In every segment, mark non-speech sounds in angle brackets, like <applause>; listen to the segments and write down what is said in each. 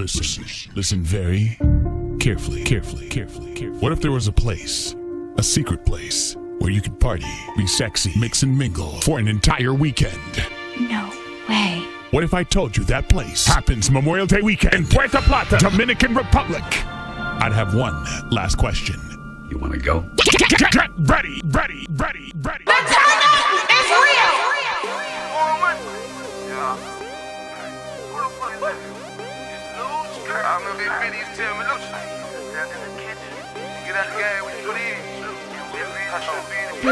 Listen, listen very carefully, carefully, carefully, carefully. What if there was a place, a secret place, where you could party, be sexy, mix and mingle for an entire weekend? No way. What if I told you that place happens Memorial Day weekend in Puerto Plata, Dominican Republic? I'd have one last question. You want to go? Get, get ready, ready, ready, ready. The turn I remember these videos tell me, look, down in the kitchen, get out the game when you put in. I should be in the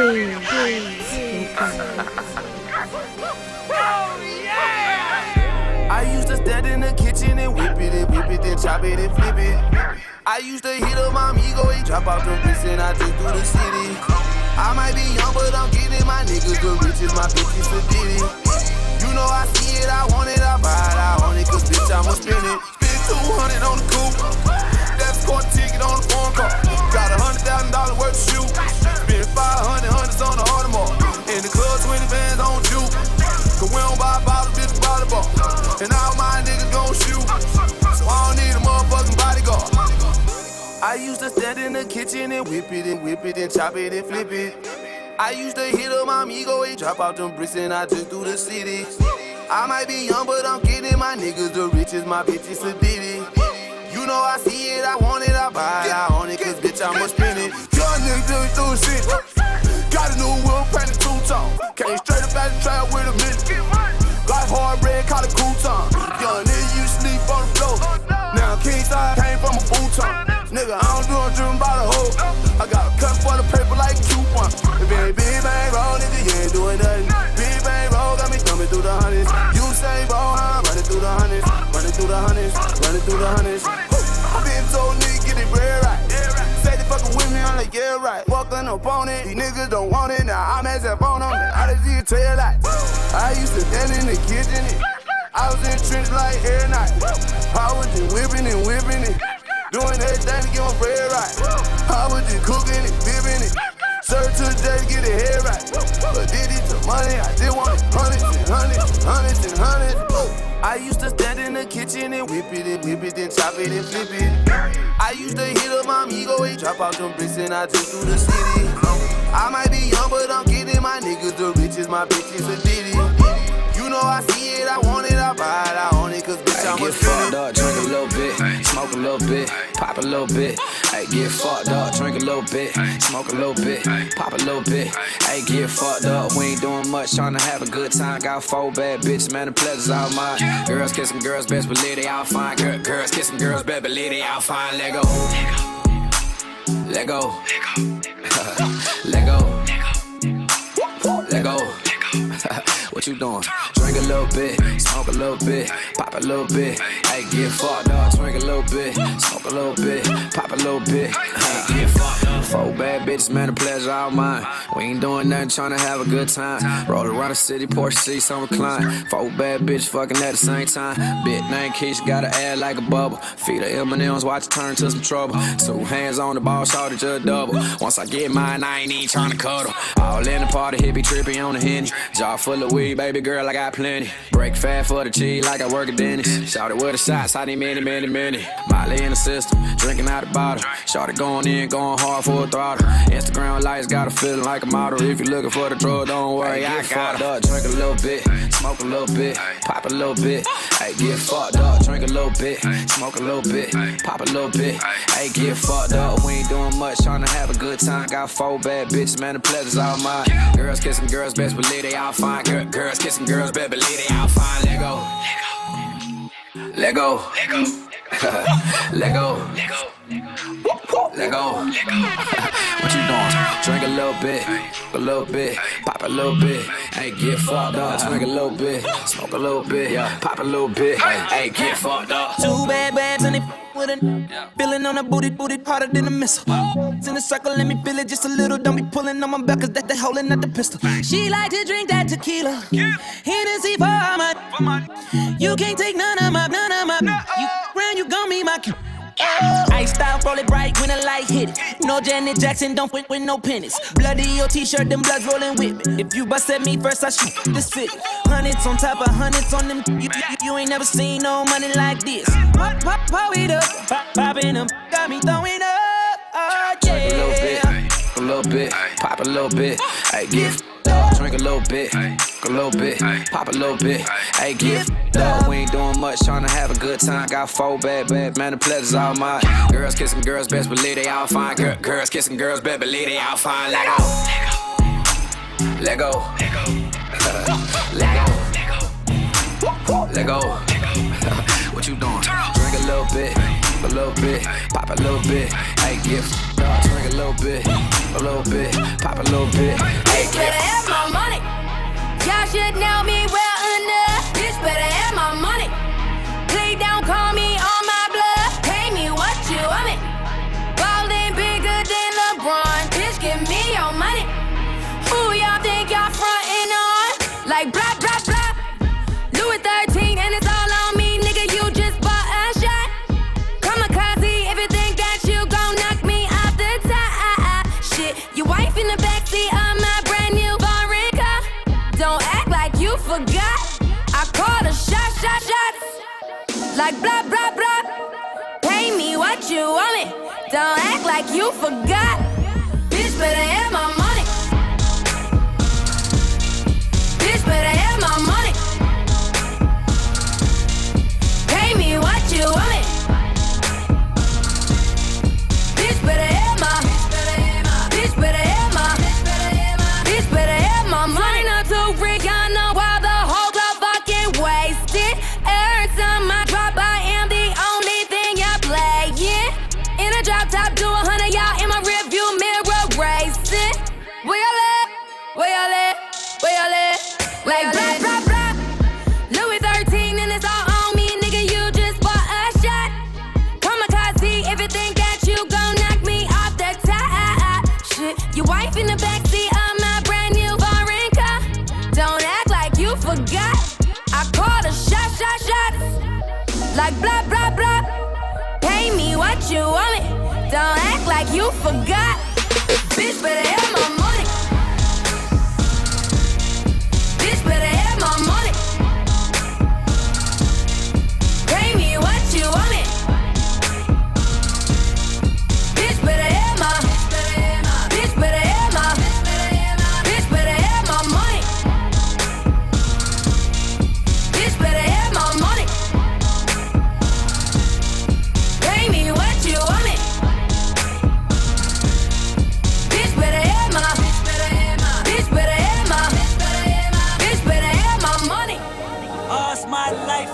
I used to stand in the kitchen and whip it and whip it and chop it and flip it. I used to hit up my amigo and drop off the bricks and I just through the city. I might be young, but I'm getting my niggas the riches, my bitches for Diddy. You know I see it, I want it, I buy it, I want it, cause bitch, I'ma spend it. Spend 200 on the coupe. That's court ticket on the phone call. Got a hundred thousand dollars worth of shoes. Spend 500 hundreds on the Audemars. In the club, 20 bands on juke. Cause we don't buy bottles, bitch, we buy the bar. And all my niggas gon' shoot. So I don't need a motherfucking bodyguard. I used to stand in the kitchen and whip it and whip it and chop it and flip it. I used to hit up my amigo and drop out them bricks and I just through the city. I might be young, but I'm getting my niggas the riches, my bitches a ditty. You know I see it, I want it, I buy it, I own it, cause bitch, I'ma spend it. Young nigga doing the city. Got a new wheel, painted two tone. Came straight up out the trap with a minute. Like hard red, caught a cool time. Young nigga, you sleep on the floor. Now king side came from a boot futon. Nigga, I don't do it driven by the hoe. I got a cut for the paper like a coupon. If it ain't big bang roll, nigga, you ain't doing nothing. Big bang roll got me thumbing through the hundreds. You say roll, huh? Running through the hundreds. Running through the hundreds. Running through the hundreds. Been told nigga get it bread right. Say they fucking with me, I'm like, yeah, right. Walking up on it, these niggas don't want it. Now I'm as that phone on it. I just see a tail light. I used to stand in the kitchen. I was in trench like every night. I was just whipping and whipping it. Doing everything to get my bread right. I was just cooking it, bibbing it. Serve to the day to get it head right. But did it to money, I did want it. Hundreds and hundreds, hundreds and hundreds. I used to stand in the kitchen and whip it and whip it and chop it and flip it. I used to hit up my amigo and drop out them bricks and I just through the city. I might be young, but I'm getting my niggas the riches, my bitches a ditty. You know I see it, I want it, I buy it, I own it, cause bitch, I'm a get fucked up, drink a little bit, smoke a little bit, pop a little bit. Hey, get fucked up, drink a little bit, smoke a little bit, pop a little bit. Hey, get fucked up, we ain't doing much, trying to have a good time. Got four bad bitches, man, the pleasure's all mine. Girls kissing girls, best believe they all fine. Girl, girls kissing girls, best believe they all fine. let go let go <laughs> Let go, let go, let go, let go. What you doing? Drink a little bit, smoke a little bit, pop a little bit. Hey, get fucked up, drink a little bit, smoke a little bit, pop a little bit. Hey, get fucked up. Four bad bitches, man, the pleasure all mine. We ain't doing nothing, trying to have a good time. Roll around the city, Porsche seats on recline. Four bad bitches fucking at the same time. Bit name Keisha, gotta add like a bubble. Feed her M&M's, watch it turn to some trouble. Two hands on the ball, shot it just double. Once I get mine, I ain't even trying to cuddle. All in the party, hippie trippy on the henny. Jar full of weed, baby girl, I got plenty. Break fat for the cheese like I work at Dennis. Shot it with the shots, I need many, many, many. Molly in the system, drinking out the bottle. Shot it going in, going hard for a throttle. Instagram lights got a feeling like a model. If you're looking for the drug, don't worry, I got up. Drink a little bit, smoke a little bit, pop a little bit. Hey, get fucked up, drink a little bit, smoke a little bit, pop a little bit. Hey, get fucked up, we ain't doing much, trying to have a good time. Got four bad bitches, man, the pleasure's all mine. Girls kissing girls, best believe they all fine. Girl, girls kissing girls, best believe they all fine. <laughs> Let go. Let go. Let go. Let go. Let go. What you doing? Drink a little bit, a little bit, pop a little bit. Hey, get fucked up. Drink a little bit, smoke a little bit, pop a little bit. Hey, get fucked up. Two bad babs and they f- with it. Feeling on a booty, booty harder than a missile. It's in a circle, let me feel it just a little. Don't be pulling on my back, cause that they holding at the pistol. She like to drink that tequila. Hennessy for my. You can't take none of my, none of my. You round, you gon' be my. Ice style, roll it bright when the light hit it. No Janet Jackson, don't quit with no pennies. Bloody your t-shirt, them bloods rolling with me. If you bust at me first, I shoot this fit. Hundreds on top of hundreds on them. You, you, you ain't never seen no money like this. Pop, pop, pop it up, pop, popping them, got me throwing up. Oh, Drink a little bit, a little bit, pop a little bit. Hey, give up. Drink a little bit, a little bit, pop a little bit. Hey, give up. We ain't doing much, trying to have a good time. Got four bad, bad, man, the pleasure's all mine. Girls kissing girls, best believe they all fine. Girl, girls kissing girls, best believe they all fine. Let go. Let go. Let go. Let <laughs> go. what you doing? Drink a little bit, a little bit, pop a little bit. Hey, gift. Drink a little bit, a little bit, pop a little bit. Hey, gift. Y'all should know me well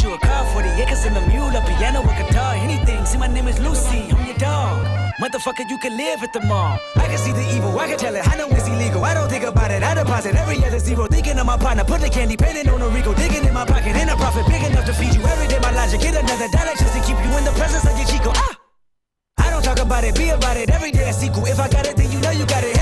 house, car, 40 acres and a mule, a piano, a guitar, anything. See, my name is Lucy, I'm your dog. Motherfucker, you can live at the mall. I can see the evil, I can can tell it. I know it's illegal. I don't think about it. I deposit every other zero. Thinking of my partner. Put the candy painting on a Rico. Digging in my pocket. In a profit big enough to feed you every day. My logic. Get another dollar just to keep you in the presence of your Chico. Ah! I don't talk about it, be about it. Every day a sequel. If I got it, then you know you got it.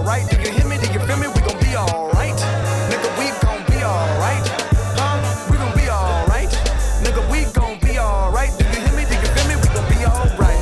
We gon' be alright. Do you hear me? Do you feel me? We gon' be alright. Nigga, we gon' be alright. Huh? We gon' be alright. Nigga, we gon' be alright. Do you hear me? Do you feel me? We gon' be alright.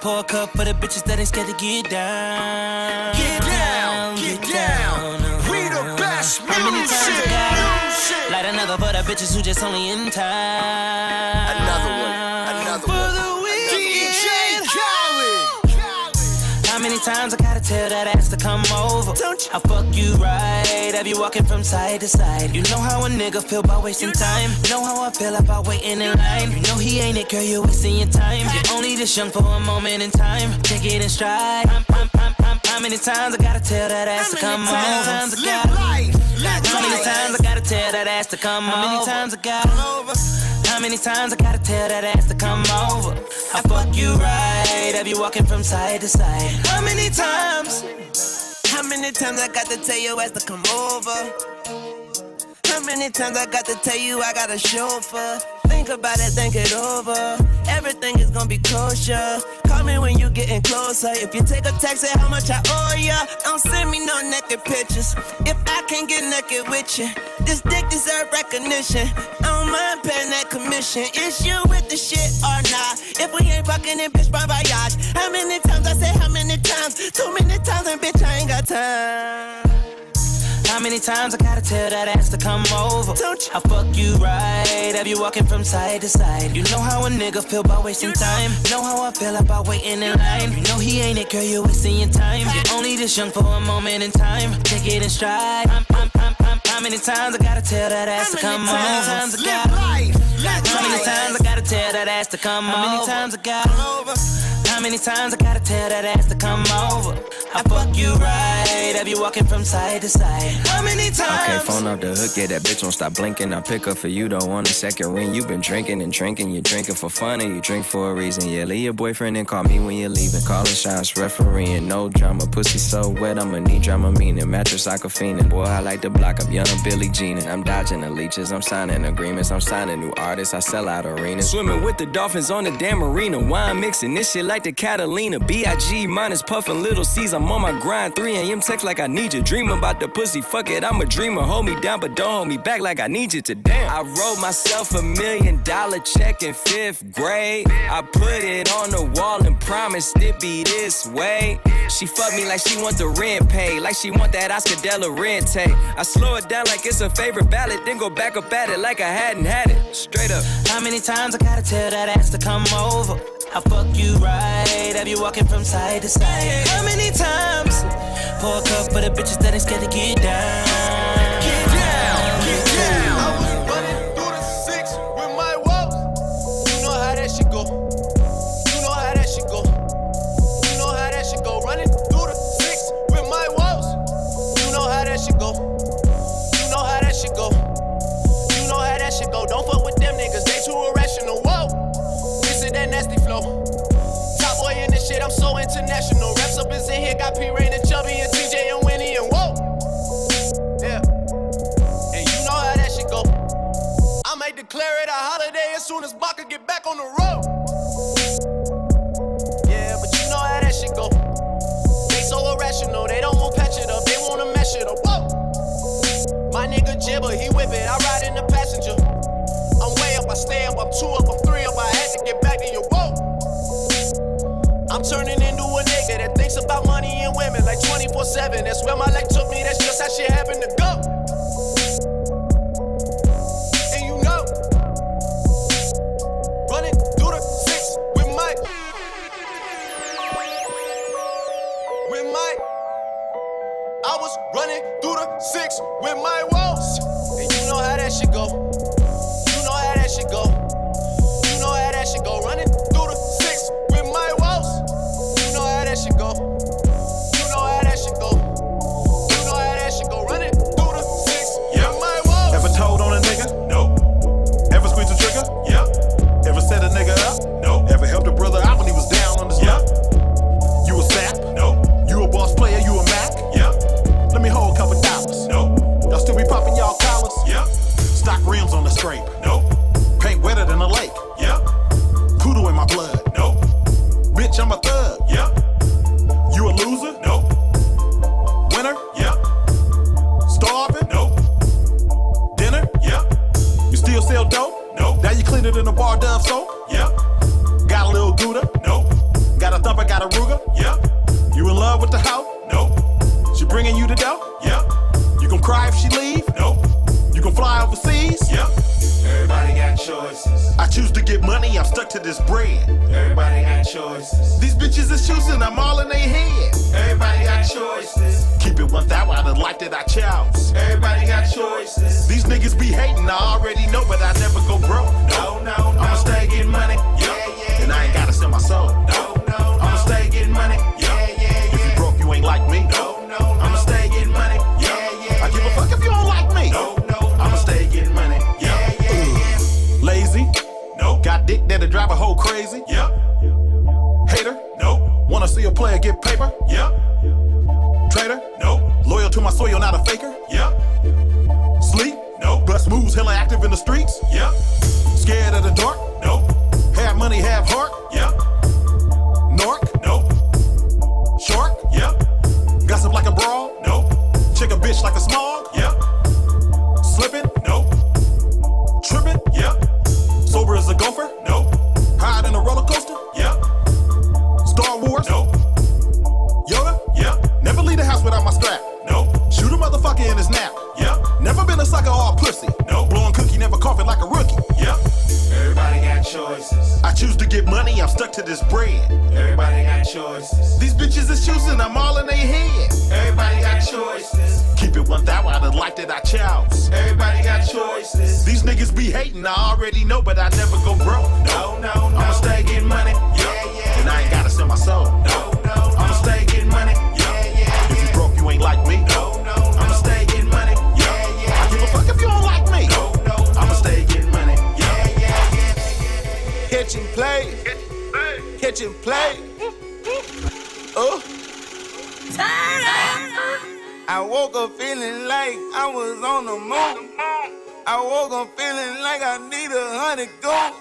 Pour a cup for the bitches that ain't scared to get down. Get down, get down. We the best How many times I got Light another for the bitches who just only in time. Another one, another one. Many times I gotta tell that ass to come over? Don't you? I fuck you right. Have you walking from side to side? You know how a nigga feel about wasting time. You know how I feel about waiting in line. You know he ain't it, girl. You're wasting your time. You're only this young for a moment in time. Take it in stride. I'm, I'm, I'm, I'm, how many times I gotta tell that ass to come over? How many times I Live gotta? life. How many times I gotta tell that ass to come over? How many times I gotta? How many times I gotta tell that ass to come over? I fuck you right, have you walking from side to side? How many times? How many times I got to tell your ass to come over? How many times I got to tell you I got a chauffeur? Think about it, think it over. Everything is gonna be kosher. Call me when you getting closer. If you take a text, say how much I owe ya. Don't send me no naked pictures. If I can't get naked with you, this dick deserve recognition. I don't mind paying that commission. Is you with the shit or not? If we ain't fucking in bitch, bye bye yacht. How many times I say how many times? Too many times and bitch, I ain't got time. How many times I gotta tell that ass to come over? Don't you? I fuck you right, have you walking from side to side? You know how a nigga feel about wasting time. You know how I feel about waiting in line. You know he ain't it, girl, you're wasting your time. You're only this young for a moment in time. Take it in stride. I'm, I'm, I'm, I'm, how many times I gotta tell that ass to come over? How many times I Live gotta? life. How many times I gotta tell that ass to come over? How many times I gotta? How many times I gotta tell that ass to come over? I fuck you right, have you walking from side to side? How many times? Okay, phone off the hook, yeah, that bitch won't stop blinking. I pick up for you, don't want a second ring. You been drinking and drinking, you drinking for fun and you drink for a reason. Yeah, leave your boyfriend and call me when you're leaving. Calling shots, refereeing, no drama. Pussy so wet, I'ma need drama meaning. Mattress like a fiend. Boy, I like the block, I'm young Billie Jean. And I'm dodging the leeches, I'm signing agreements, I'm signing new artists, I sell out arenas. Swimming with the dolphins on the damn arena. Wine mixing this shit like the Catalina. B.I.G. minus puffin' little C's, I'm on my grind. 3 a.m. text like I need you. Dream about the pussy, fuck it, I'm a dreamer. Hold me down, but don't hold me back like I need you to damn. I wrote myself a million dollar check in fifth grade. I put it on the wall and promised it be this way. She fuck me like she want the rent paid, like she want that Oscar De La Renta. I slow it down like it's a favorite ballad, then go back up at it like I hadn't had it. Straight up. How many times I gotta tell that ass to come over? I fuck you right, have you walking from side to side? How many times? Pour a cup for the bitches that ain't scared to. Get down, P Reign and Chubby and TJ and Winnie and whoa. Yeah. And you know how that shit go. I might declare it a holiday as soon as Baka get back on the road. Yeah, but you know how that shit go. They so irrational, they don't want patch it up, they wanna mesh it up. Whoa! My nigga Jibber, he whip it, I ride in the passenger. I'm way up, I stay up, I'm two up, I'm three up, I had to get back to your boat. I'm turning into a thinks about money and women like 24 7. That's where my life took me, that's just how shit happened to go. And you know, running through the six with my. With my. I was running through the six with my No. Now you clean it in a bar dove soap? Yeah. Got a little Gouda? No. Got a thumper, got a Ruger? Choose to get money, I'm stuck to this bread. Everybody got choices. These bitches is choosing, I'm all in their head. Everybody got choices. Keep it 1,000 out of the life that I chose. Everybody got choices. These niggas be hating, I already know, but I never go broke. No, no, no. I'ma stay getting money. Yeah, yeah. And I ain't gotta sell my soul. No, no, no. I'ma stay getting money. Yeah, yeah. If you broke, you ain't like me. No, dick that'll drive a hoe crazy. Yeah. Hater. No. Wanna see a player get paper. Yeah. Traitor. No. Loyal to my soil, not a faker. Yeah. Sleep. No. Bust moves, hella active in the streets. Yeah. Scared of the dark. No. Have money, have heart. Yeah. Nork. No. Shark. Yeah. Gossip like a brawl. No. Check a bitch like a smog. Yeah. Slipping. No. Tripping. Yeah. Sober as a gopher. Strap. No. Shoot a motherfucker in his nap. Yep. Never been a sucker or a pussy. No. Blowing cookie, never coughing like a rookie. Yep. Everybody got choices. I choose to get money, I'm stuck to this bread. Everybody got choices. These bitches is choosing, I'm all in their head. Everybody got choices. Keep it 1,000 out of the life that I chose. Everybody got choices. These niggas be hating, I already know, but I never go broke. No, no, no. I'ma stay getting money. Yeah, yeah. And I ain't gotta sell my soul. No, no, ain't like me. No, no, no. I'ma stay getting money. Yeah, yeah. I give a fuck if you don't like me. No, no, no. I'ma stay getting money. Yeah, yeah, yeah. yeah. Catch and play. Catch and play. Oh. I woke up feeling like I was on the moon. I woke up feeling like I need a hundred gold.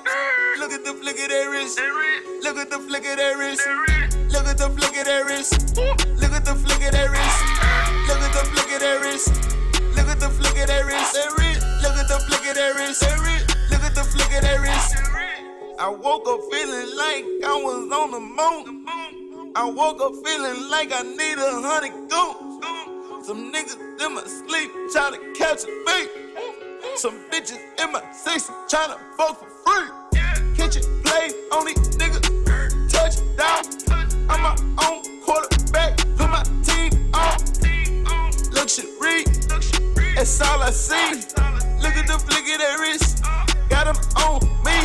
Look at the flick of that wrist. Look at the flick of that wrist. Look at the flick of that wrist. Look at the flick of that wrist. Look at the flick of that wrist. Look at the flick of that wrist. Look at the flick of that wrist. Look at the flick of that wrist. I woke up feeling like I was on the moon. I woke up feeling like I need a hundred goons. Some niggas in my sleep trying to catch a beat. Some bitches in my six trying to fuck for free. It, play on these niggas, touchdown. I'm my own quarterback, Luxury, that's all I see. Look at the flick of that wrist, got 'em on me.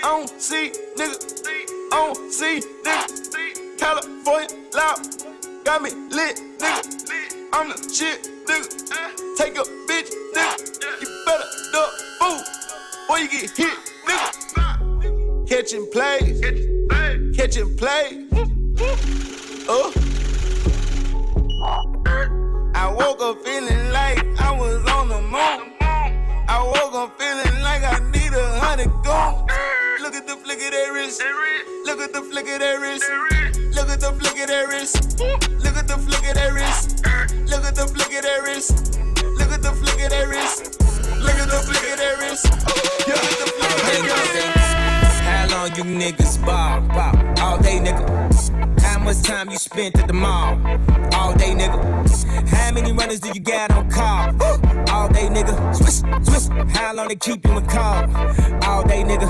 Don't see nigga, don't see nigga. California loud, got me lit, nigga. I'm the shit, nigga. Take a bitch, nigga. You better duck fool, or you get hit, nigga. Catching plays, catching plays. Oh. I woke up feeling like I was on the moon. I woke up feeling like I need a hundred goons. Look at the flick of that wrist. Look at the flick of that wrist. Look at the flick of that wrist. Look at the flick of that wrist. Look at the flick of that wrist. Look at the flick of that wrist. Look at the flick of that wrist. Look at the flick of that wrist. How long you niggas ball, ball? All day, nigga. Much time you spent at the mall? All day, nigga. How many runners do you got on call? All day, nigga. Swish, swish. How long they keep you in call? All day, nigga.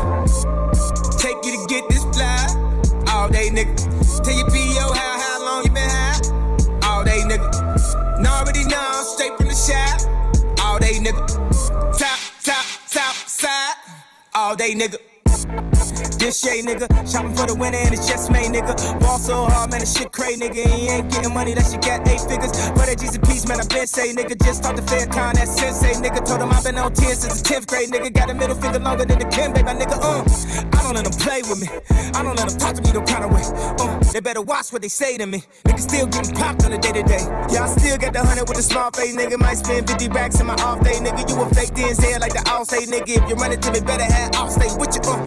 Take you to get this fly. All day, nigga. Tell your PO how, how long you been high? All day, nigga. And already know I'm straight from the shop. All day, nigga. Top, top, top, side. All day, nigga. This shade, nigga. Shopping for the winner and it's just made, nigga. Ball so hard, man, this shit crazy, nigga. He ain't getting money, that shit got eight figures. But a piece, man, I been say, nigga. Just talked to Farrakhan, that sensei, nigga. Told him I've been on 10 since the 10th grade, nigga. Got a middle finger longer than the Kim, baby, nigga. Uh, I don't let them play with me. I don't let them talk to me no kind of way. Uh, they better watch what they say to me. Nigga still getting popped on the day to day. Yeah, I still got the hundred with the small face, nigga. Might spend 50 racks in my off day, nigga. You a fake DNZ like the all say, nigga. If you run it to me, better have I'll stay with you. Uh,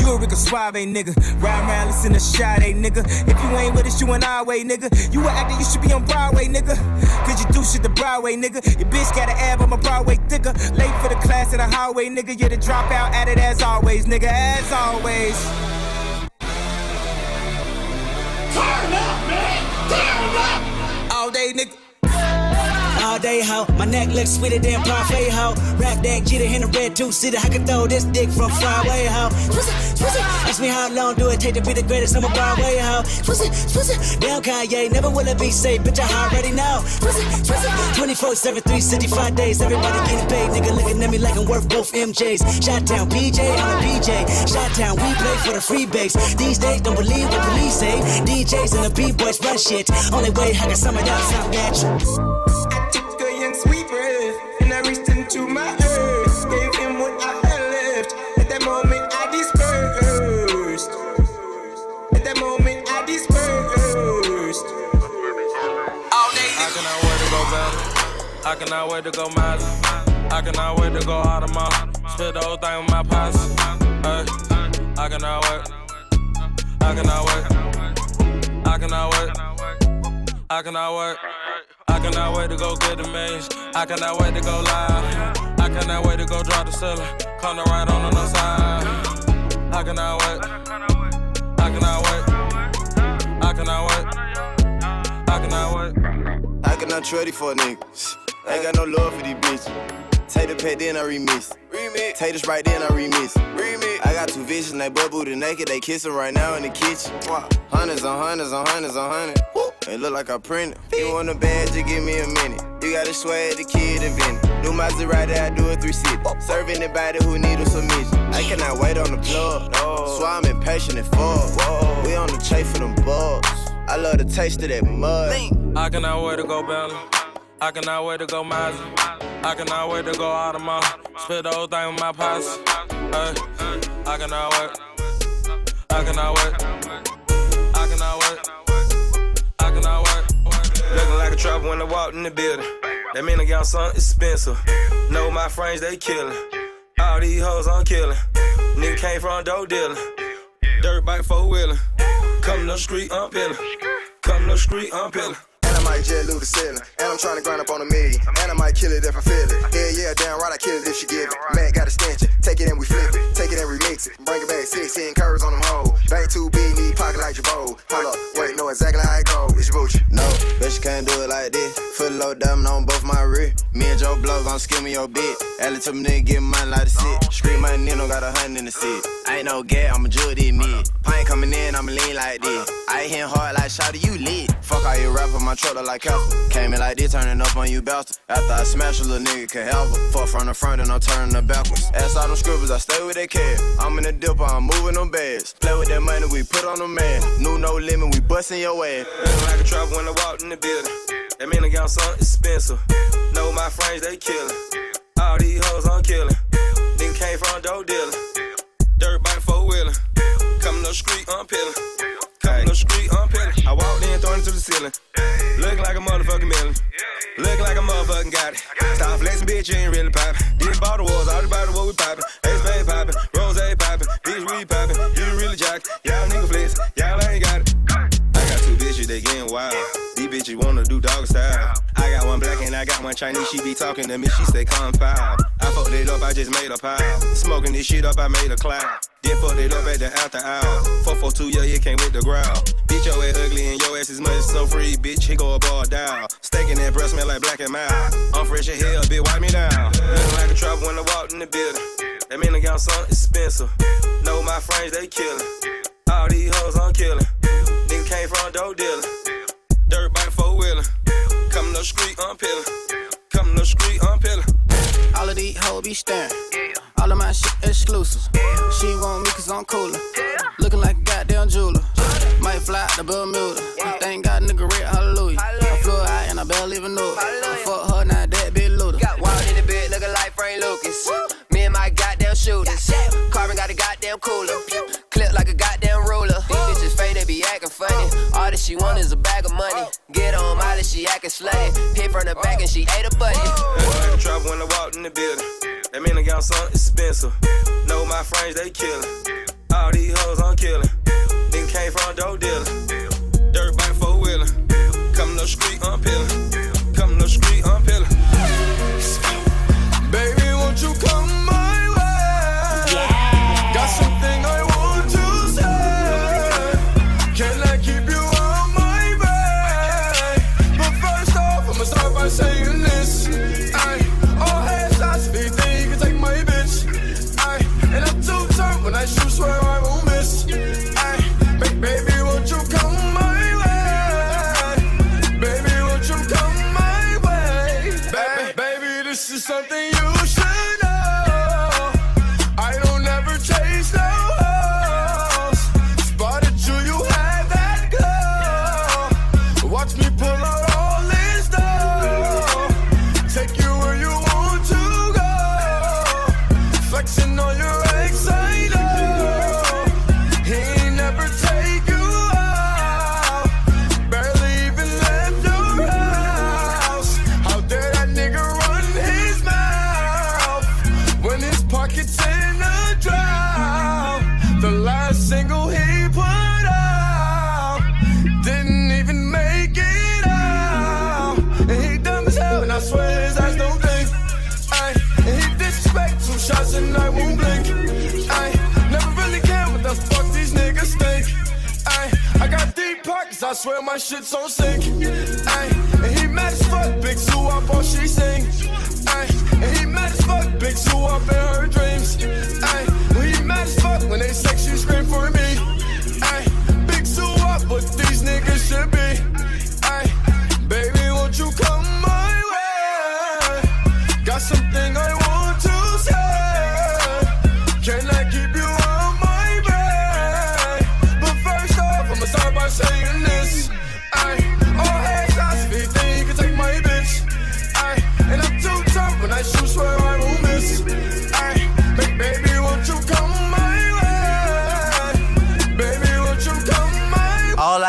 you a Rico Suave, nigga. Ride around, listen to shot, nigga. If you ain't with us, you an our way, nigga. You a actor, you should be on Broadway, nigga. Cause you do shit the Broadway, nigga. Your bitch got an ab, I'm a Broadway thicker. Late for the class in the highway, nigga. You're the dropout at it as always, nigga. As always. Turn up, man. Turn up. All day, nigga. All day, ho. My neck looks sweeter than parfait, ho. Rap that, get in the red two seater. I can throw this dick from far away, ho. Twist it. Ask me how long do it take to be the greatest? I'm a Broadway, ho. Twist it, twist it. Down Kanye, never will it be safe, bitch. I already know. Twist it, twist it. 24 7, 365 days. Everybody getting paid, nigga. Looking at me like I'm worth both MJs. Shot down, PJ, I'm a PJ. Shot down, we play for the free base. These days, don't believe what police say. DJs and the B-boys run shit. Only way I can sum it up, sound natural. I cannot wait to go better. I cannot wait to go. I cannot wait to go out of my. Spit the whole thing with my posse. Hey, I cannot wait. I cannot wait. I cannot wait. I cannot wait. I cannot wait to go get the millions. I cannot wait to go live. I cannot wait to go drop the ceiling. Come to right on the side. I cannot wait. I cannot wait. I cannot wait. I cannot wait. I cannot trade it for niggas. Ain't got no love for these bitches. Take the pet, then I remix. Remix. Take this right, then I remix. Remix. I got two visions, they butt booty naked, they kissing right now in the kitchen. Hundreds on hundreds on hundreds on hundreds. It look like I printed. You want a badge, just give me a minute. You got a swag, the kid invented. New Maserati, I do a 360. Serve anybody who need a submission. I cannot wait on the plug. So I'm impatient and fuck. We on the chase for them bugs. I love the taste of that mud. I cannot wait to go Bentley. I cannot wait to go Mazda. I cannot wait to go out of my. Spit the whole thing with my posse. Hey, I cannot wait. I cannot wait. Looking like a trapper when I walked in the building. That mean I got something expensive. Know my friends, they killin'. All these hoes I'm killin'. Nigga came from dope dealing. Dirt bike four wheeling. Come to the street, I'm peeling. Come to the street, I'm peeling. Might jet loot the ceiling. And I'm trying to grind up on a million. And I might kill it if I feel it. Yeah, yeah, damn right, I kill it if she give it. Mac got a stanchion. Take it and we flip it. Take it and remix it. Bring it back 16 curves on them hoes. Bank too big, need pocket like Jabot. Hold up, wait, know exactly how it go. It's your booty. No, bet you can't do it like this. Foot low diamond on both my rear. Me and Joe Blow gon' me your bit. Ellie told me nigga get money like a sit. Street money, Nino got a hundred in the sit. Ain't no gay, I'ma judge this mid. Pint coming in, I'ma lean like this. I ain't hitting hard like Shotty, you lit. Fuck all you rapper, my truck like. Came in like this, turning up on you bastard. After I smash a little nigga can help her. Fuck from the front and I'm turning her backwards. Ass all them scribbles, I stay with that cash. I'm in the dipper, I'm moving them bags. Play with that money, we put on the man. New no limit, we bustin' your ass. Looking like a trapper when I walked in the building. That mean I got something expensive. Know my friends, they killin'. All these hoes I'm killin'. Nigga came from a dope dealer. Dirt bike four wheeling. Coming up the street, I'm peeling. The street, I'm peeling. I walked in, throwing it to the ceiling. Looking like a motherfucking million. Looking like a motherfucking got it. Stop flexing, bitch, you ain't really poppin'. These bottle wars, all the bottle what we poppin'. Ace Bay poppin', Rose poppin', bitch, we poppin'. You really jock, y'all nigga flex, y'all ain't got it. I got two bitches, they getting wild. These bitches wanna do dog style. I got one black and I got one Chinese. She be talking to me, she say come foul. I fucked it up, I just made a pile. Smoking this shit up, I made a cloud. Get fucked it up at the after hour. 442, yeah, you came with the ground. Bitch, your ass ugly and your ass is much so free, bitch. He go a ball down. Steaking that breast smell like black and mild. I'm fresh as hell, bitch, wipe me down. Looking like a trap when I walked in the building. That mean I got something expensive. Know my friends, they killin'. All these hoes I'm killin'. Nigga came from a dope dealer. Dirt bike four wheeler. Coming up street, I'm peeling. Coming up street, I'm peeling. All of these hoes be staring. All of my shit exclusive. She want me cause I'm cooler. Yeah. Looking like a goddamn jeweler. Might fly out to Bermuda. Thank God nigga red, hallelujah. I flew out and I barely even knew it. I fuck her, now that bitch Luda. Walked in the bed looking like Frank Lucas. Me and my goddamn shooters. Carbon got a goddamn cooler. Clip like a goddamn All she want is a bag of money. Get on Molly, she acting slay. Hit from the back and she ate a buddy. Like a trap when I walked in the building. That mean I got something expensive. Know my friends, they killin'. All these hoes I'm killin'. Nigga came from dope dealer. Dirt bike four wheeler. Coming up street, I'm peeling.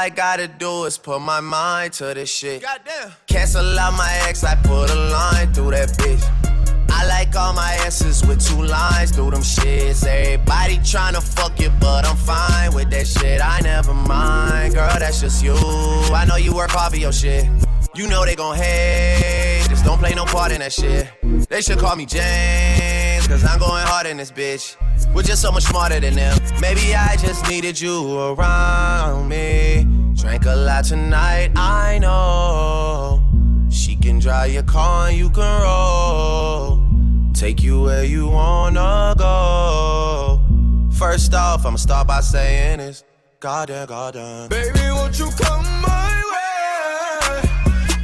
I gotta do is put my mind to this shit. Goddamn. Cancel out my ex, I put a line through that bitch. I like all my asses with two lines through them shits. Everybody tryna fuck you, but I'm fine with that shit. I never mind, girl, that's just you. I know you work hard for your shit. You know they gon' hate, just don't play no part in that shit. They should call me James, cause I'm going hard in this bitch. We're just so much smarter than them. Maybe I just needed you around me. Drank a lot tonight, I know. She can drive your car and you can roll. Take you where you wanna go. First off, I'ma start by saying this. Goddamn, goddamn. Baby, won't you come my way?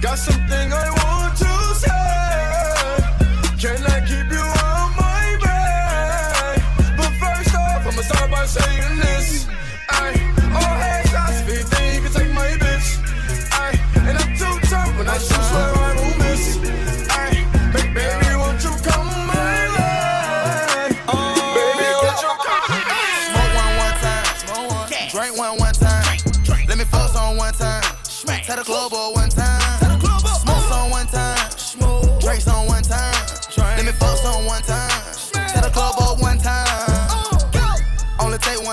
Got something I I'ma saying this. Ay, all hands I speak, then you can take my bitch. Ay, and I'm too tough when I shoot, swear I won't miss. Ay, ba- baby, won't you come my way? Baby, won't you come? Smoke one one time. Drink one one time. Let me fuck on one time. Tell the club boy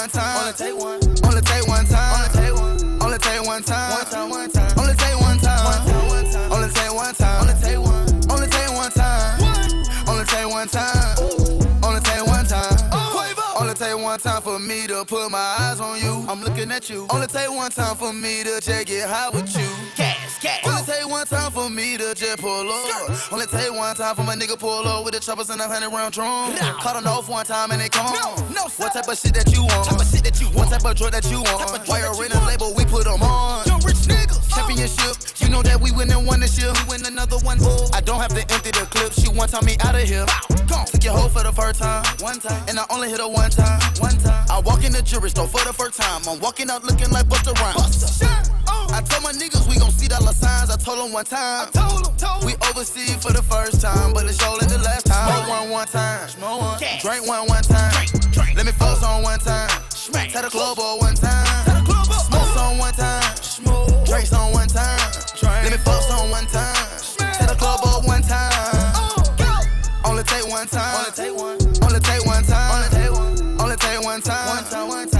one time. Only take one. Only take one time. Only take one. Only take one time. One time. One time. Only take one time. Only take one time. Only take one. Only take one time. Only take one time. Only take one time. Only take one time for me to put my eyes on you. I'm looking at you. Only take one time for me to just get high with you. Cash, cash. Only take one time for me to just pull up. Only take one time for my nigga pull up with the choppers and a hundred round drum. Caught on off one time and they come. No, no, what type of shit that you want? Type of shit that you want. What type of drug that you want? Why you in a label? We put them on. Young rich niggas. Championship. You know that we win and won this year. We win another one. Oh, I don't have to empty the clip. She one time me out of here. Gone. Took your hoe for the first time. One time. And I only hit her one time. One time. I walk in the jury store for the first time. I'm walking out looking like Busta Rhymes. I told my niggas we gon' see dollar signs. I told them one time. I told them, told we overseas for the first time, but it's only the last time. Smoke one one time. Smoke one. Drink one one time. Let me focus on one time. Tell the club all one time. Smoke on one time. Smoke. Drinks on one time. Let me focus on one time. Tell the club all one time. Only take one time. Only take one. Only take one time. Only take one. Only take one time. One time. One time.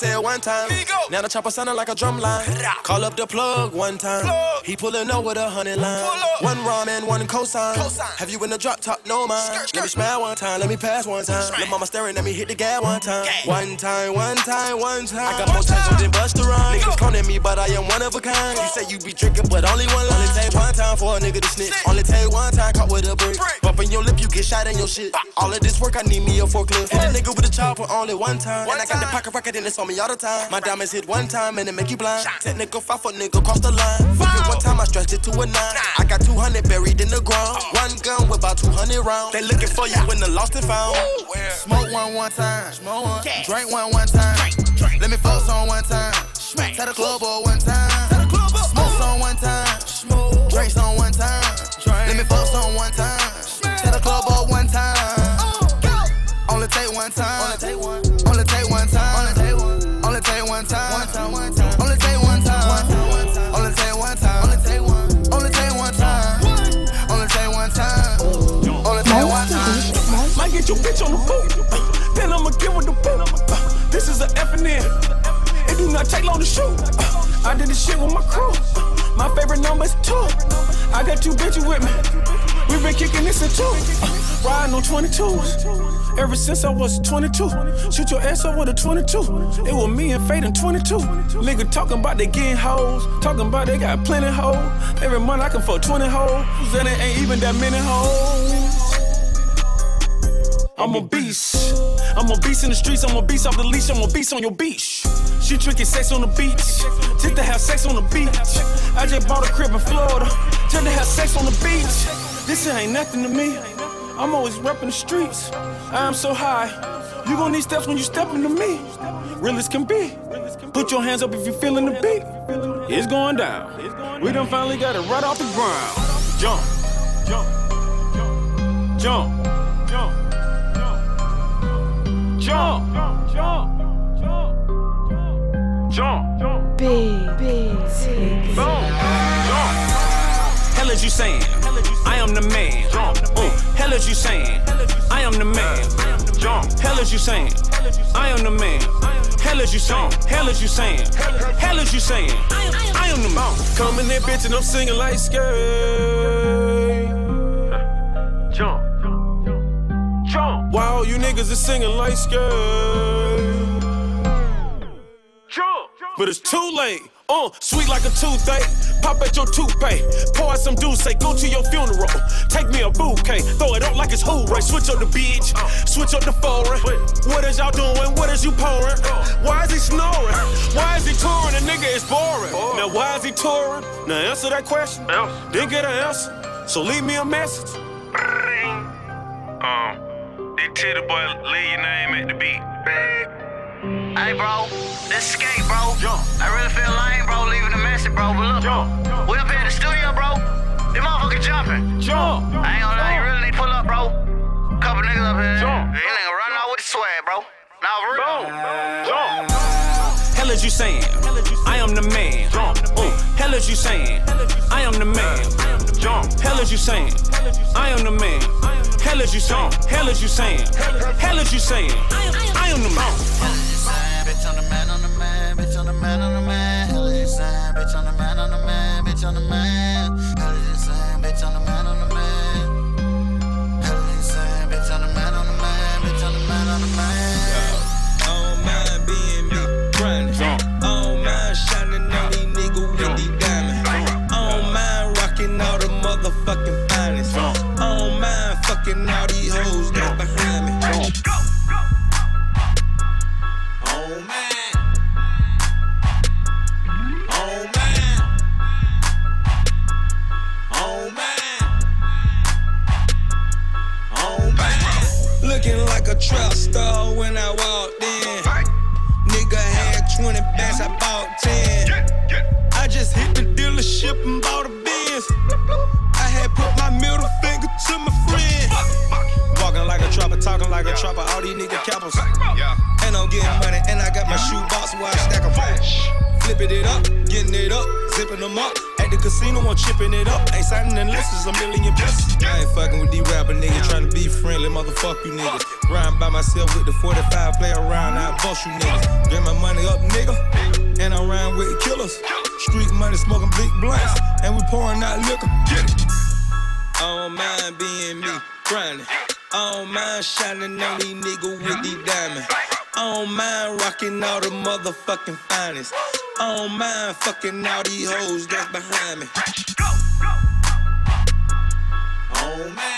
Go gang said one time. Now the chopper sounding like a drum line. Call up the plug one time. He pulling up with a hundred line. One ramen, one cosign. Have you in the drop top? No mind. Let me smile one time. Let me pass one time. Let mama staring at me hit the gas one time. One time, one time, one time. I got more time than Busta Rhymes. Niggas cloning me, but I am one of a kind. You say you be drinking, but only one line. Only take one time for a nigga to snitch. Only take one time caught with a brick. Bumping your lip, you get shot in your shit. All of this work, I need me a forklift. Hit a nigga with a chopper only one time. And I got the pocket rocket and it's on me all the time. My diamonds hit one time and it make you blind. Technical five foot nigga cross the line. Fuck it one time, I stretched it to a nine. I got 200 buried in the ground. One gun with about 200 rounds. They looking for you when the lost and found. Smoke one one time. Smoke one. Drink one one time. Let me focus on one time. Tell the club all one time. Smoke on one time. Drinks on one time. Let me focus on one time. Tell the club all one time. Only take one time. Only take one. One time. One time. One time. Only take one time. One time. Only take one time. Only take one. Only take one time. Only take one time. Only take one time. Might get your bitch on the boot. Then I'ma give her the boot. This is a F and N. It do not take long to shoot. I did this shit with my crew. My favorite number is two. I got two bitches with me. We been kicking this in two. Riding on 22s. Ever since I was 22. Shoot your ass up with a 22. It was me and Fade in 22. Nigga talking about they getting hoes. Talking about they got plenty hoes. Every month I can fuck 20 hoes. And it ain't even that many hoes. I'm a beast. I'm a beast in the streets. I'm a beast off the leash. I'm a beast on your beach. She tricking sex on the beach. Just to have sex on the beach. I just bought a crib in Florida. Just to have sex on the beach. This ain't nothing to me. I'm always repping the streets. I'm so high. You gon' need steps when you step into me. Real as can be. Put your hands up if you feeling the beat. It's going down. We done finally got it right off the ground. Jump, jump, jump, jump. Jump, jump, jump, jump, Big, big, boom, jump. Hell is you saying? I am the man. Uh, hell is you saying? I am the man. Jump. Hell is you saying? I am the man. Hell is you saying? Hell is you saying? Hell is you saying? I am the man. Coming in, there, bitch, and I'm singing like skate. Jump. Jump. Wow, you niggas is singing like skate. Jump. But it's too late. Uh, sweet like a toothache. Pop at your toothpaste. Pour out some juice, say go to your funeral. Take me a bouquet. Throw it up like it's hooray. Switch up the beach. Switch up the foreign. What is y'all doing? What is you pouring? Why is he snoring? Why is he touring? The nigga is boring. Now why is he touring? Now answer that question. Didn't get an answer. So leave me a message. Um, they titty boy, leave your name at the beat. Hey, bro, this skate, bro. I really feel lame, bro, leaving a message, bro. But look, we up here in the studio, bro. Them motherfuckers jumping. Jump. I ain't gonna lie, you really need to pull up, bro. Couple niggas up here. Jump. You nigga running out with the swag, bro. Now, for real. Jump. Hell is you saying? I am the man. Uh, hell is you saying? I am the man. Hell is you saying? I am the man. Hell is you saying? Hell is you saying? Hell is you saying? I am the man. Bitch on the man, on the man, bitch on the man, on the man. Hell is you saying? Bitch on the man, on the man, bitch on the man. Hell is insane, bitch on the man trap star when I walked in. Nigga had 20 bands, I bought 10. I just hit the dealership and bought a Benz. I had put my middle finger to my friend. Walking like a trapper, talking like a trapper, all these nigga cappers. And I'm getting money, and I got my shoe box where I stack 'em. Flipping it up, getting it up, zipping them up. At the casino, I'm chipping it up. Ain't signing the lists, a million plus. I ain't fucking with these rapper niggas, trying to be friendly, motherfuck you niggas. Riding by myself with the 45, play around, I bust you niggas. Get my money up, nigga. And I'm riding with killers. Street money, smoking big blunts, and we pouring out liquor. Get it. I don't mind being me, grinding. I don't mind shining on these niggas with these diamonds. I don't mind rocking all the motherfucking finest. I don't mind fucking all these hoes that's behind me. Go. Oh man.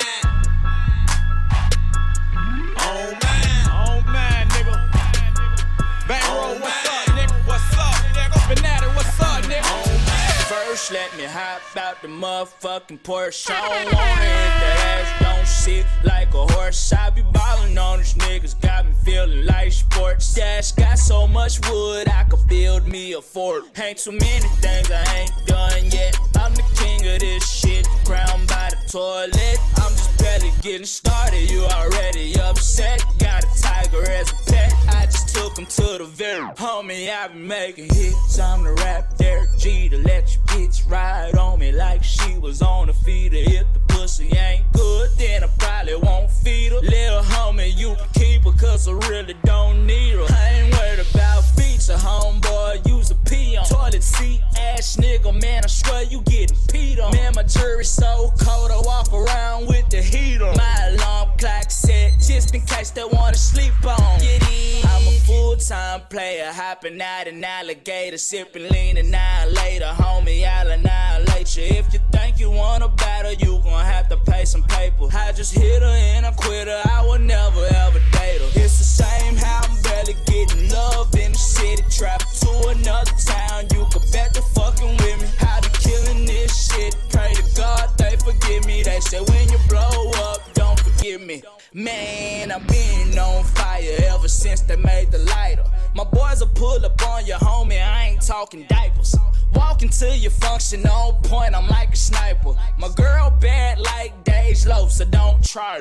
Let me hop out the motherfucking Porsche. I don't wanna hit the ass, don't sit like a horse. I be ballin' on these niggas, got me feeling like sports. Dash got so much wood, I could build me a fort. Ain't too many things I ain't done yet. I'm the king of this shit, crowned by the toilet. I'm just barely getting started, you already upset. Got a tiger as a pet, I just took him to the very homie. I be making hits, I'm the rap Derek G to let your bitch ride on me like she was on the feeder. If the pussy ain't good, then I probably won't feed her. Little homie, you can keep her, cause I really don't need her. I ain't worried about feature, homeboy, use a pee on. Toilet seat, ass nigga, man, I swear you getting peed on. Man, my jury's so cold, I walk around with the heat on. My alarm clock set, just in case they wanna sleep on. Get. I'm a full time player, hopping out an alligator, sipping lean an hour later. Homie, I'll annihilate you. If you think you wanna battle, you gon' have to pay some paper. I just hit her and I quit her, I would never ever date her. It's the same how I'm barely getting love in the city the trap to another town. You can bet the fucking with me. How to killing this shit. Pray to God they forgive me. They say when you blow up, don't forgive me. Man, I've been on fire ever since they made the lighter. My boys will pull up on your homie, I ain't talking diapers. Walking to your function on point, I'm like a sniper. My girl bad like Dage Low, so don't try.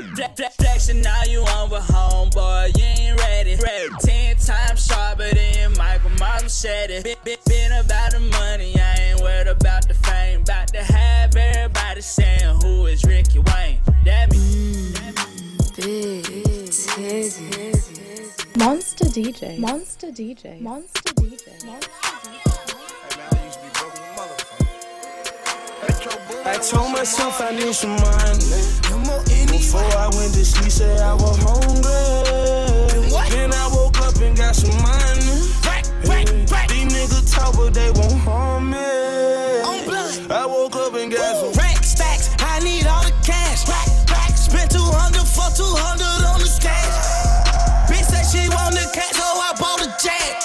Flexing now you on with homeboy, you ain't ready. ready. 10 time sharper than Michael Martin said it. Been, been, been about the money, I ain't worried about the fame. About to have everybody saying, Who is Ricky Wayne? That means. Monster DJ. Monster DJ. Monster DJ. Monster DJ. I told myself I need some money. Before I went to sleep, said I was hungry. Then I was up and got some money. These niggas talk, but they won't harm me. I woke up and got some rack stacks. I need all the cash. Rack, rack. Spent 200 for 200 on the stash. Bitch said she want the cash, so I bought a jet.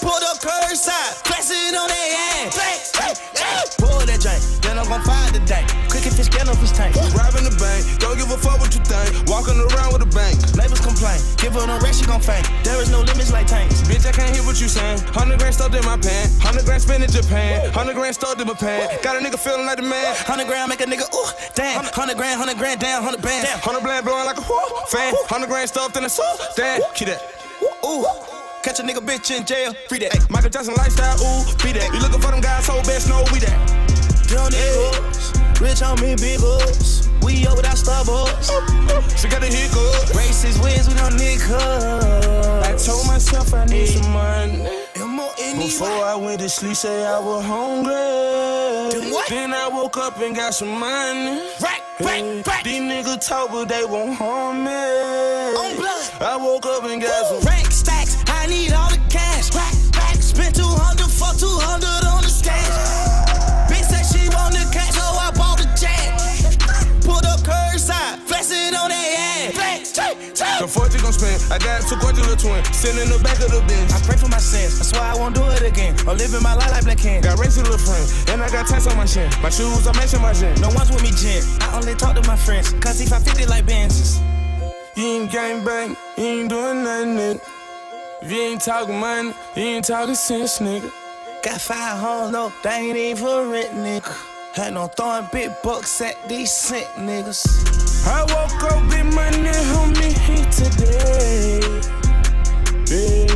Put up curbside, press it on their ass. Pull that drink, then I'm gon' find the dank. Quick if fish get off his tank. Robbing the bank, don't give a fuck what you think. Walking around with a bank. Neighbors complain, give her no rest, she gon' faint. There is no limits like tanks. Bitch, I can't hear what you saying. Hundred grand stuffed in my pants. Hundred grand spent in Japan. Hundred grand stuffed in my pants. Got a nigga feeling like the man. Hundred grand make a nigga ooh damn. Hundred grand, hundred grand down, hundred bands. Hundred bland blowing like a whoo fan. Hundred grand stuffed in a suit. Damn, keep that. Ooh. Catch a nigga bitch in jail, free that. Hey, Michael Jackson lifestyle, ooh, be that. You looking for them guys, so best know we that. Drill niggas, rich on me, big ups. We over that Starbucks. She got the hiccups. Racist wins, we don't need cups. I told myself I need some money. M-O-N Before I went to sleep, say I was hungry. Then I woke up and got some money. Right, right, right. These niggas talk, but they won't harm me. On blood. I woke up and got some I got two quarters of twin. Sitting in the back of the bench. I pray for my sins, that's why I won't do it again. I'm living my life like Black King. Got rings to the friend. And I got tats on my chin. My shoes, I matching my chin. No one's with me, Jen. I only talk to my friends, cause if I 50 like Benzes. You ain't gang bang, you ain't doing nothing, nigga. If you ain't talking money, you ain't talking sense, nigga. Got five homes, no, they ain't even rent, nigga. Had no throwing big bucks at these cent niggas. I woke up with money on me here today. Yeah.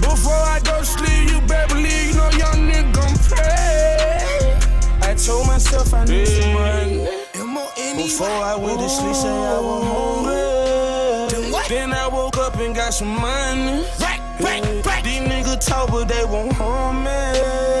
Before I go sleep, you better believe you know young nigga gon' pray. I told myself I need some money. Before I went to sleep, say I was hungry. Then I woke up and got some money. Right, right, right. These niggas talk, but they won't harm me.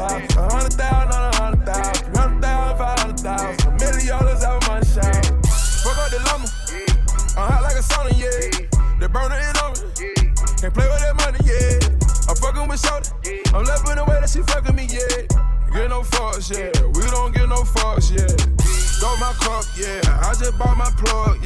Thousand. A hundred thousand on a hundred thousand. Three hundred thousand, five hundred thousand. A million dollars have money shout. Fuck up the llama. I'm hot like a sauna, yeah. They burner it on me. Can't play with that money, yeah. I'm fucking with Shorty. I'm loving the way that she fucking me, yeah. Get no fucks, yeah. We don't get no fucks, yeah. Throw my cup, yeah. I just bought my plug,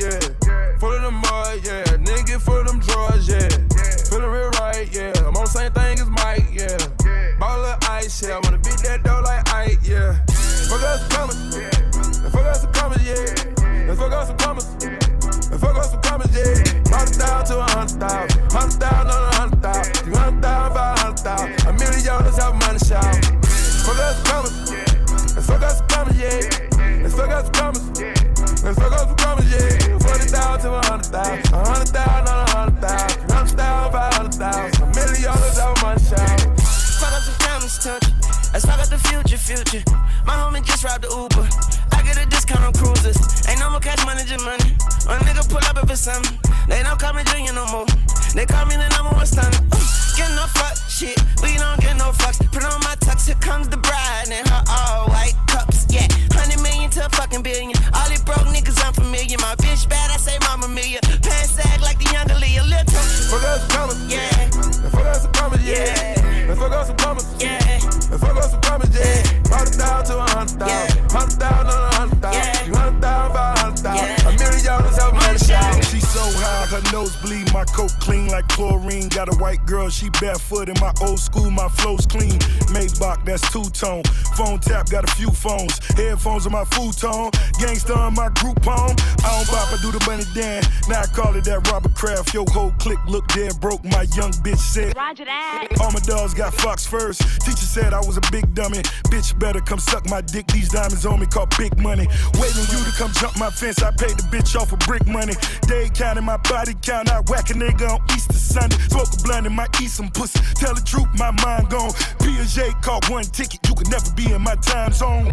On my futon. Gangsta on my group home. I don't bop, I do the money dance. Now I call it that Robert Kraft. Yo, whole clique look dead broke. My young bitch said. Roger that. All my dogs got Fox first. Teacher said I was a big dummy. Bitch better come suck my dick. These diamonds on me call big money. Waiting you to come jump my fence. I paid the bitch off for brick money. Day counting my body count. I whack a nigga on Easter Sunday. Smoke a blunt and might eat some pussy. Tell the truth, my mind gone. Piaget caught one ticket. You can never be in my time zone.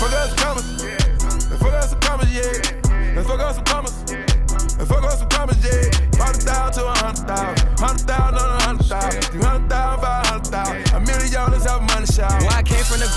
Fuck us thousand hundred thousand.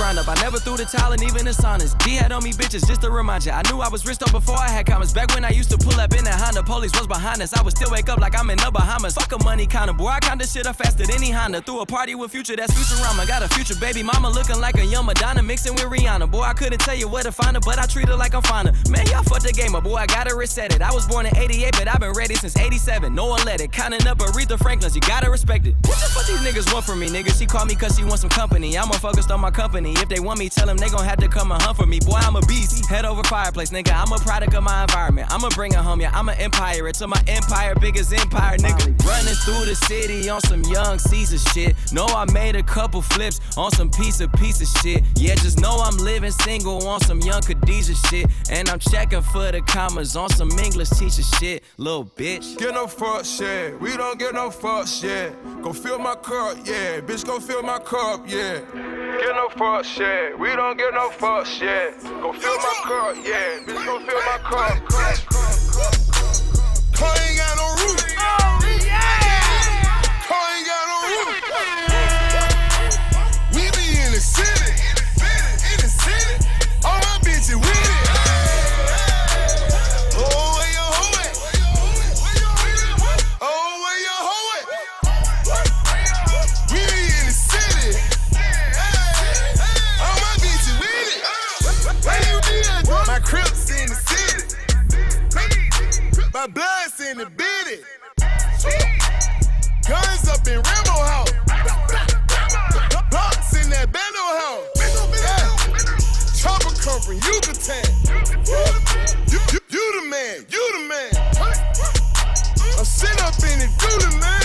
Ground up. I never threw the towel and even the saunas. D had on me bitches just to remind ya. I knew I was rich though before I had commas. Back when I used to pull up in that Honda, police was behind us. I would still wake up like I'm in the Bahamas. Fuck a money counter, boy. I this shit up faster than any Honda. Threw a party with Future, that's Futurama. Got a future baby mama looking like a young Madonna mixing with Rihanna. Boy, I couldn't tell you where to find her, but I treat her like I'm finer. Man, y'all fucked the game up, boy. I gotta reset it. I was born in 88, but I've been ready since 87. No one let it. Counting up Aretha Franklin's, you gotta respect it. What the fuck these niggas want from me, nigga? She called me cause she want some company. I'm more focused on my company. If they want me, tell them they gon' have to come and hunt for me. Boy, I'm a beast. Head over fireplace, nigga. I'm a product of my environment. I'ma bring it home, yeah. I'm an empire. It's my empire, biggest empire, nigga. Running through the city on some young Caesar shit. Know I made a couple flips on some piece of piece of shit. Yeah, just know I'm living single on some young Khadijah shit. And I'm checking for the commas on some English teacher shit, little bitch. Get no fuck shit, we don't get no fuck shit. Go fill my cup, yeah, bitch, go fill my cup, yeah. Get no fuck shit, we don't get no fuck shit. Go fill my cup, yeah, bitch, go fill my cup. Car ain't got no roof. My blood's in the bitty. Guns up in Rambo house. Blocks in that bando house. Yeah. Chopper come from Yucatan. You, you, you the man, you the man. I'm sitting up in it, do the man.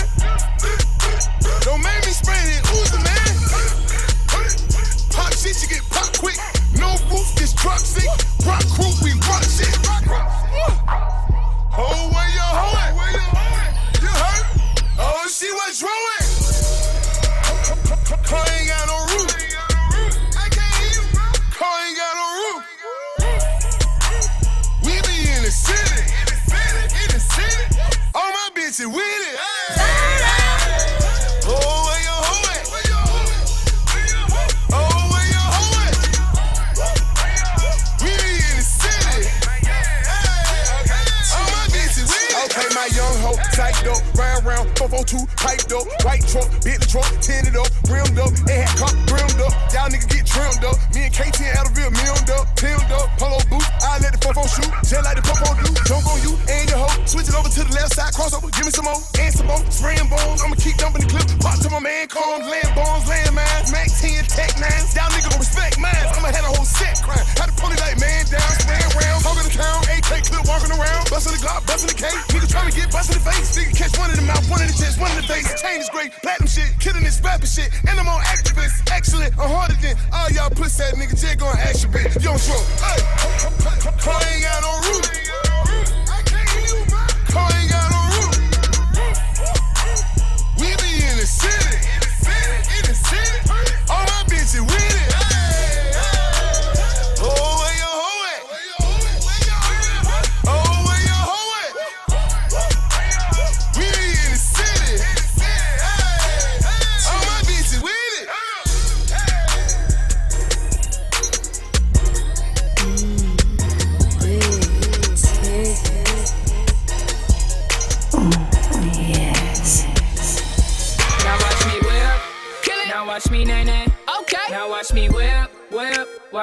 Some more, and some more, spraying bones. I'ma keep dumping the clip, pop till my man comes, land bones, land mines, Mac 10, Tech 9s. Y'all niggas gon' respect mine. I'ma have a whole set crime. Had the pony like man down, spraying round, talking the town, AK clip walking around, busting the Glock, busting the cake. Niggas trying to get busted in the face. Nigga catch one in the mouth, one in the chest, one in the face. Chain is great, platinum shit, killing this rapping shit. And I'm on activist, excellent, I'm harder than all y'all pussy ass niggas. Just going action, bitch. You don't. Hey,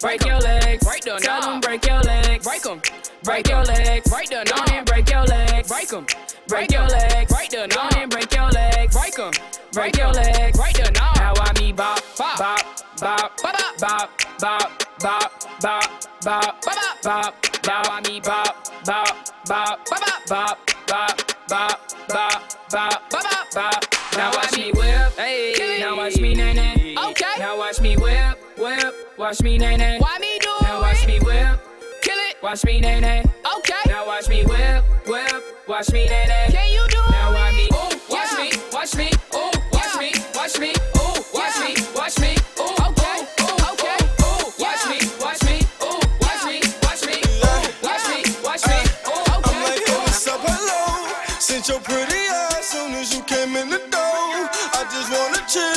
Break your legs, break the Tell them break your legs, break 'em. Break your legs, break the knob. and break your legs, break 'em. Break your legs, break the knob. and break your legs, break 'em. Break your legs, break the knob. Now I me bop, bop, bop, bop, bop, bop, bop, bop, bop, bop, bop, bop. Now I me bop, bop, bop, bop, bop, bop, bop, bop, bop, bop, bop. Now Watch me nay nay. Why me do Now watch me whip, kill it. Watch me nay nay. Okay. Now watch me whip, whip. Watch me nay nay. Can you do it? Now watch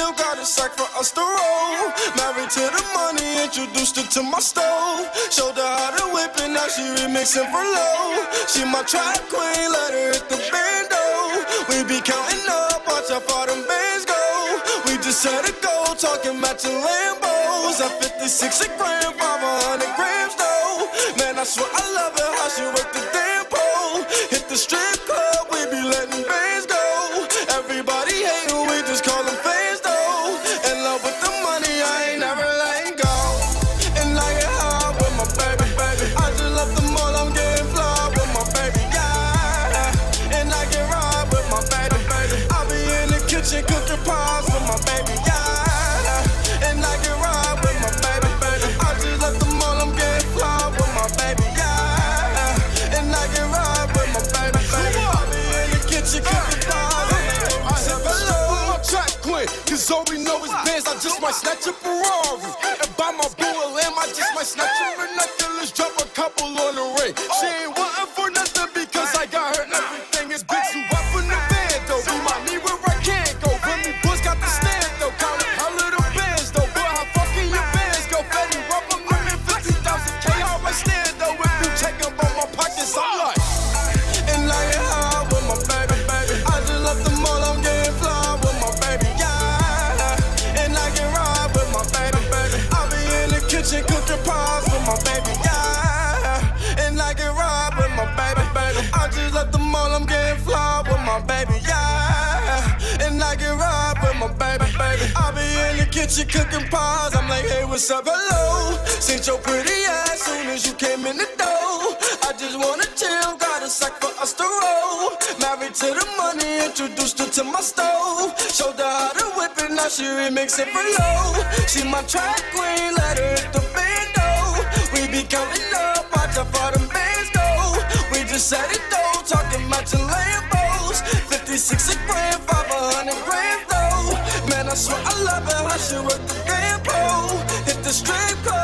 wanna got a sack for us to roll. Married to the money, introduced her to my stove. Showed her how to whip it, now she remixing for low. She my trap queen, let her hit the bando. We be counting up, watch how far them bands go. We just set a goal, talking matching Lambos. At 56 a gram, 500 grams though. Man, I swear I love it how she might snatch a Ferrari. And buy my boo a I just might snatch a it for low. She my track queen, let her hit the bando. We be counting up, watch how far them bands go. We just set it though, talking matching Lambos. 56 a gram, 500 grams though. Man, I swear I love it how she work the damn pole. Hit the strip club,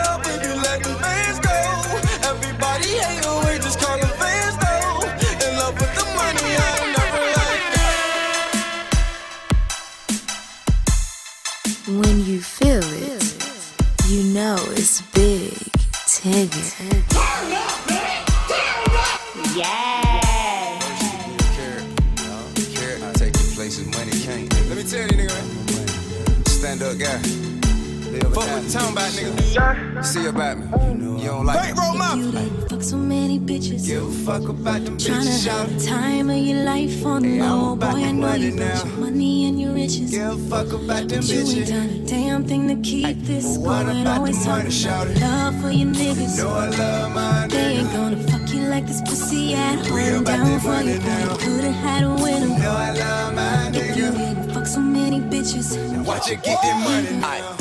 Give a fuck about them But you ain't done a damn thing to keep this what going. about Always the money, talking shout about love for your niggas. Know I love my They ain't gonna fuck you like this pussy at home. about Down that for money you, now. Could've had a winner. Know I love my If you didn't fuck so many bitches. Watch it get that money now.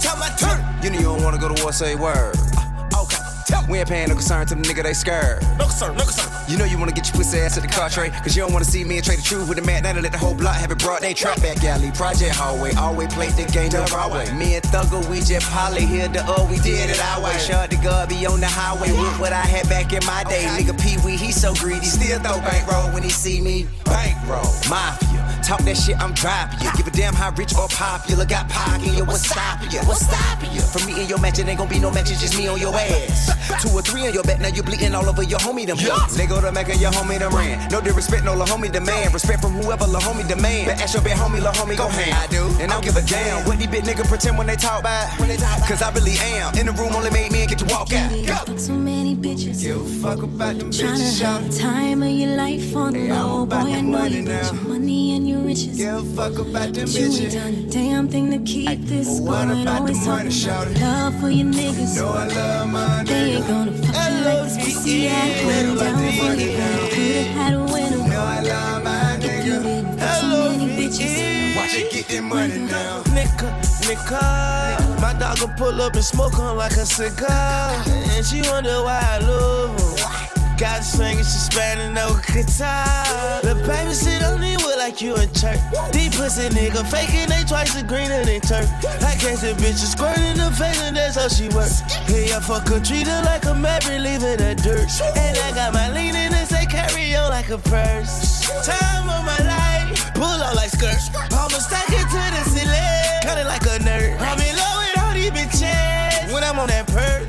Tell my turn. You know you don't wanna go to war, say word. Uh, okay, tell We ain't paying no concern to the nigga they scared. No concern, no concern. You know you wanna get your pussy ass at the car tray, cause you don't wanna see me and trade the truth with the man that'll let the whole block have it brought. They trap back alley, project hallway, always played the game the right way. Me and Thugger, we just poly here the uh, we did it our way. Shot the God be on the highway with what I had back in my day. Nigga Pee Wee, he so greedy, still throw bankroll when he see me. Bankroll, mafia, talk that shit, I'm dropping you. Give a damn how rich or popular, got pocket, yo, what's stopping you? What's stopping you? For me and your match, it ain't gonna be no match, it's just me on your ass. Two or three on your back, now you bleeding all over your homie, them hands. They go to Mecca, your homie, them ran. No disrespect, no la homie demand. Respect from whoever la homie demand. But ask your big homie, la homie, go ham. I do, and I don't give a damn what these big niggas pretend when they talk about. When they talk, cause I really am. In the room, only made me and get to walk out. Fuck so many bitches. Give a fuck about them Tryna bitches, have the time of your life on the low, boy. I know money you got your money and your riches. Give a fuck about them But you ain't done a damn thing to keep this what going. about Always money, talking shout about love for your niggas. Know I love my They ain't gonna fuck you like this pussy at home. Down for you, girl. Could've had a winner. Know I love my If you didn't fuck so many bitches. Watch it get that money now. Nigga, nigga, my dog will pull up and smoke on like a cigar. And she wonder why I love him. Got a swing and she spanning no guitar. The baby sit on the wood like you in church. These pussy nigga faking they twice as greener than turf. I catch the bitches squirting the face and that's how she works. Hey, I fuck her, treat her like a Mary leaving the dirt. And I got my lean in and say carry on like a purse. Time of my life. Pull out like skirt. I'ma stack it to the ceiling. Cut it like a nerd. I'm in love with all these bitches. When I'm on that perk.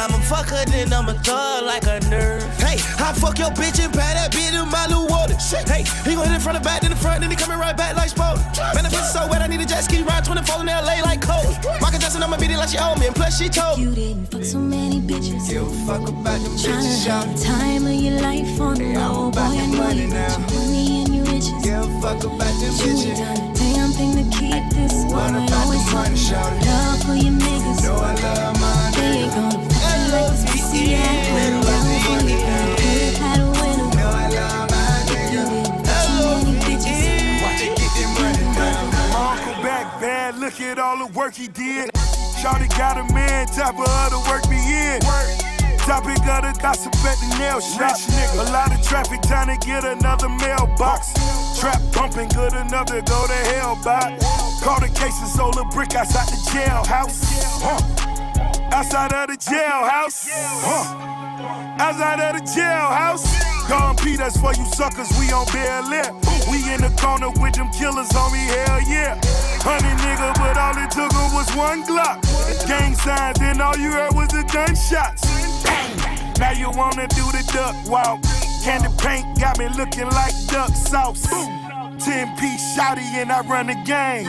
Hey, I'm a fucker, then I'm a thug like a nerd. Hey, I fuck your bitch and pat that bitch in my new water. Shit. Hey, he gon' hit it from the back, then the front, then he coming right back like Spota. Man, the bitch so wet, I need a jet ski ride 24 in LA like Cole. Michael Jackson, I'ma beat it like she owe me, and plus she told You didn't fuck so many bitches. Give a fuck about them Tryna bitches, have shout. the time of your life on the low, boy. I know you got your money and your riches. Give a fuck about them You ain't bitches. done a damn thing to keep this What woman always the money, shout love for your niggas. Know I love my They ain't gonna look at all the work he did. Shawty got a man, top of her to work me in. Topic of the gossip at the nail shop. A lot of traffic trying to get another mailbox. Trap bumping good enough to go to hell by. Caught a case and sold a brick outside the jailhouse. Huh. Outside of the jailhouse. Huh. Outside of the jailhouse. Don P, that's for you suckers, we on Bel Air. We in the corner with them killers, homie, hell yeah. Honey nigga, but all it took her was one Glock. Gang signs, then all you heard was the gunshots. Now you wanna do the duck walk. Candy paint got me looking like duck sauce. 10 piece shotty and I run the game.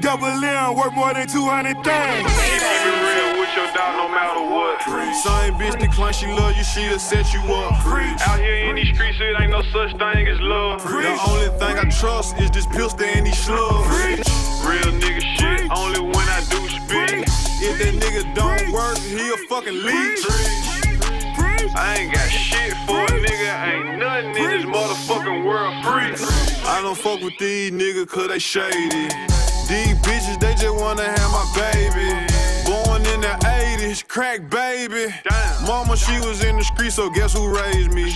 Double M worth more than 200 things. Keep it real with your dog no matter what. Same bitch decline, she love you, she'll set you up. Out here in these streets, it ain't no such thing as love. The only thing I trust is this pistol and these slugs. Real nigga shit, only when I do speak. If that nigga don't work, he a fucking leech. I ain't got shit for a nigga, ain't nothing in this motherfucking world free. I don't fuck with these niggas cause they shady. These bitches, they just wanna have my baby. In the 80s, crack baby. Mama, she was in the street, so guess who raised me?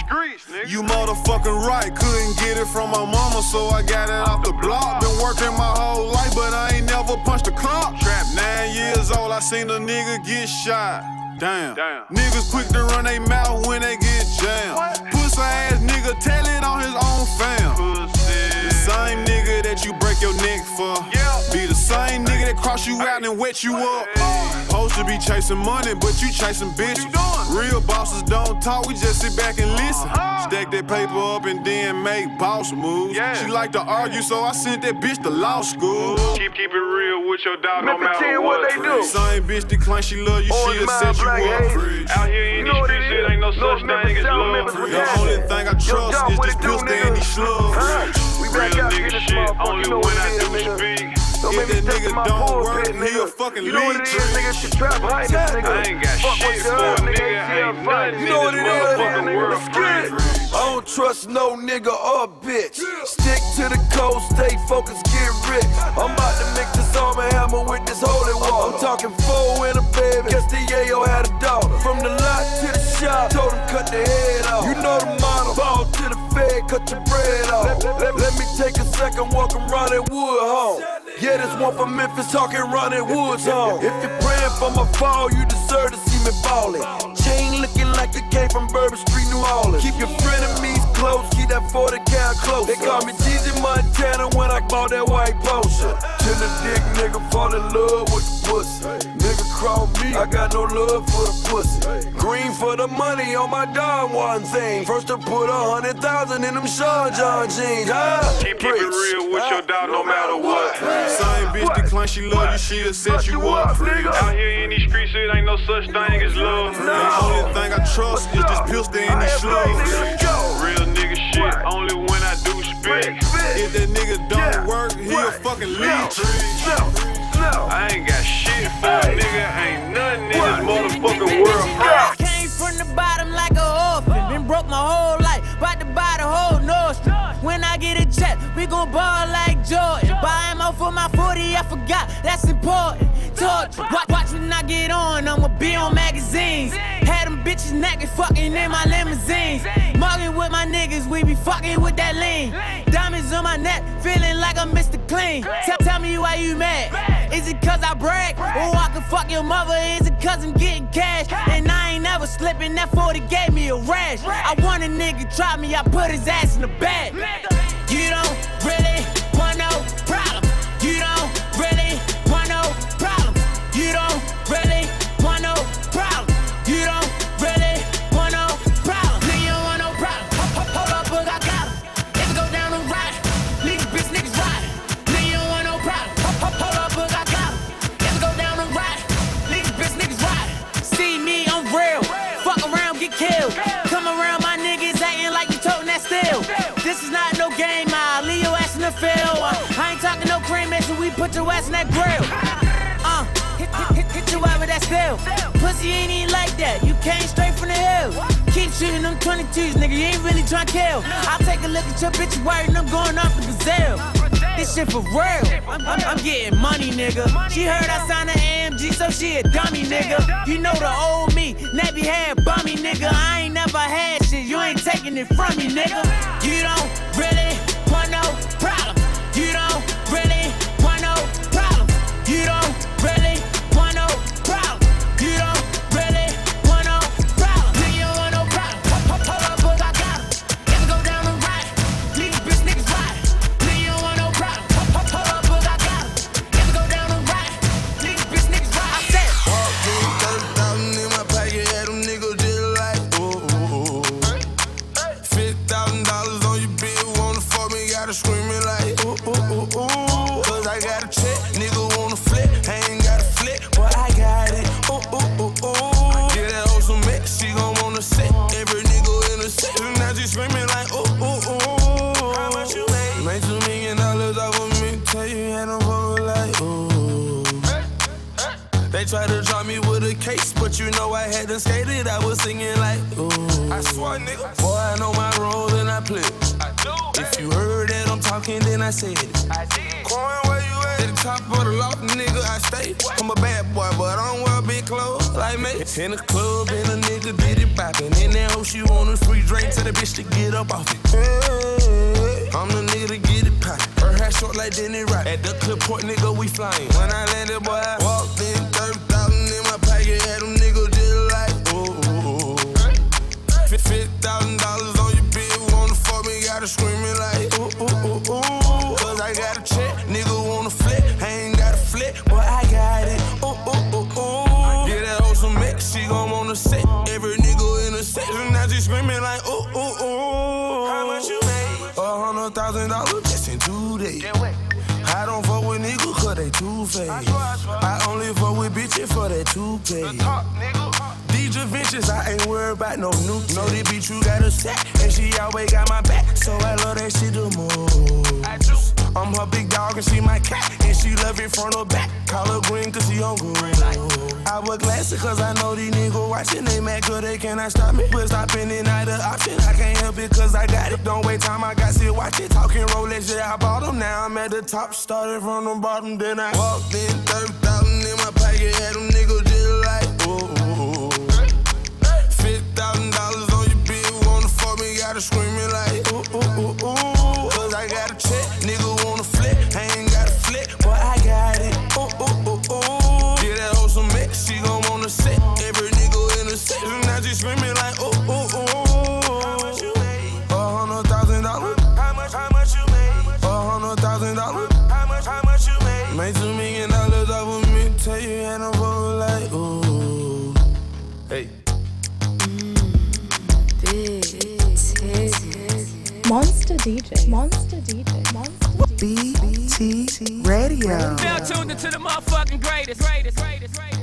You motherfucking right, couldn't get it from my mama, so I got it off the block. Been working my whole life, but I ain't never punched a clock. Trap nine years old, I seen a nigga get shot. Damn. Damn. Niggas quick to run they mouth when they get jammed. Pussy ass nigga, tell it on his own fam. The same nigga that you break your neck for. Be the same nigga that cross you out and wet you up. Supposed to be chasing money, but you chasing bitches. Real bosses don't talk, we just sit back and listen. Uh-huh. Stack that paper up and then make boss moves. She like to argue, so I sent that bitch to law school. Keep keep it real with your dog, no matter what. they do Same bitch decline, she love you, she'll set you up. Out here in these streets, it ain't no such thing as love. The only thing I trust is this pistol and these slugs. Real nigga shit, only when I do speak. If that nigga don't work, he a fucking leech. I ain't got shit for a nigga, ain't nothing You know what in it this is? motherfucking world. I don't trust no nigga or bitch. Stick to the code, stay focused, get rich. I'm about cut your bread off. Let, let- let me take a second, around that wood home. Yeah, this one from Memphis talking Ronnie Woods home. If you're praying for my fall, you deserve to see me ballin'. Chain looking like it came from Bourbon Street, New Orleans. Keep your frenemies close, keep that 40 count close. They call me Jeezy Montana when I bought that white potion. Tender dick nigga fall in love with the pussy. Nigga crawl me, I got no love for the pussy. Green for the money on my Don Juan thing. First to put a hundred thousand in them Sean John jeans. Ah, Keep, keep it real with your dog no matter what. Same bitch decline, she love you, she'll set you up. Out here in these streets, it ain't no such thing as love. The only thing I trust is this pistol and these slugs. Real nigga shit, only when I do speak. If that nigga don't work, he a fucking leech. I ain't got shit for a nigga, ain't nothing in this motherfucking world. Came from the bottom like a orphan. Been broke my whole life. About to buy the whole Nordstrom. When I get a check, we gon' ball like Jordan. For my 40, I forgot. That's important. Watch, watch when I get on. I'ma be on magazines. Had them bitches naked fucking in my limousines. Mugging with my niggas, we be fucking with that lean. Diamonds on my neck, feeling like I'm Mr. Clean. Tell, tell me why you mad. Is it cause I brag? Or I can fuck your mother? Is it cause I'm getting cash? And I ain't never slipping, that 40 gave me a rash. I want a nigga try me, I put his ass in the bag. Feel. Uh, I ain't talking no cremation, we put your ass in that grill. Uh, hit, hit, hit, hit you with that steel. Pussy ain't even like that, you came straight from the hill. Keep shooting them 22s, nigga, you ain't really tryna kill. I'll take a look at your bitch wired and I'm going off the gazelle. This shit for real. I'm, I'm, I'm getting money, nigga. She heard I signed an AMG, so she a dummy, nigga. You know the old me, nappy hair, bummy, nigga. I ain't never had shit, you ain't taking it from me, nigga. You said it. I did. Coin, where you at? At the top of the loft, nigga, I stay. I'm a bad boy, but I don't wear big clothes like me. In the club, and a nigga did it bopping. In that hoe, she want a free drink, tell the bitch to get up off it. I'm the nigga to get it poppin'. Her hair short like Denny Rock. At the clip port, nigga, we flyin'. When I landed, boy, I walked in, 30,000 in my pocket, had them niggas just like, ooh, ooh, ooh. Fifty thousand dollars on your bill, wanna fuck me, gotta screaming like, they too fake. I only fuck with bitches for that two pay. DJ Ventures, I ain't worried about no nuke. Know this bitch you got a sack, and she always got my back. So I love that shit the most. I'm her big dog and she my cat, and she love it front or back. Call her green cause she on good. I wear glasses cause I know these niggas watching. They mad cause they cannot stop me. But stopping it not an option. I can't help it cause I got it. Don't wait time, I got shit watching. Talking Rolex, yeah, I bought them. Now I'm at the top. Started from the bottom, then I walked in 30,000 in my pocket. Had them Tigger. Monster DJ. Monster DJ. Monster BT Radio. Now tuned into the motherfucking greatest, greatest, greatest, greatest.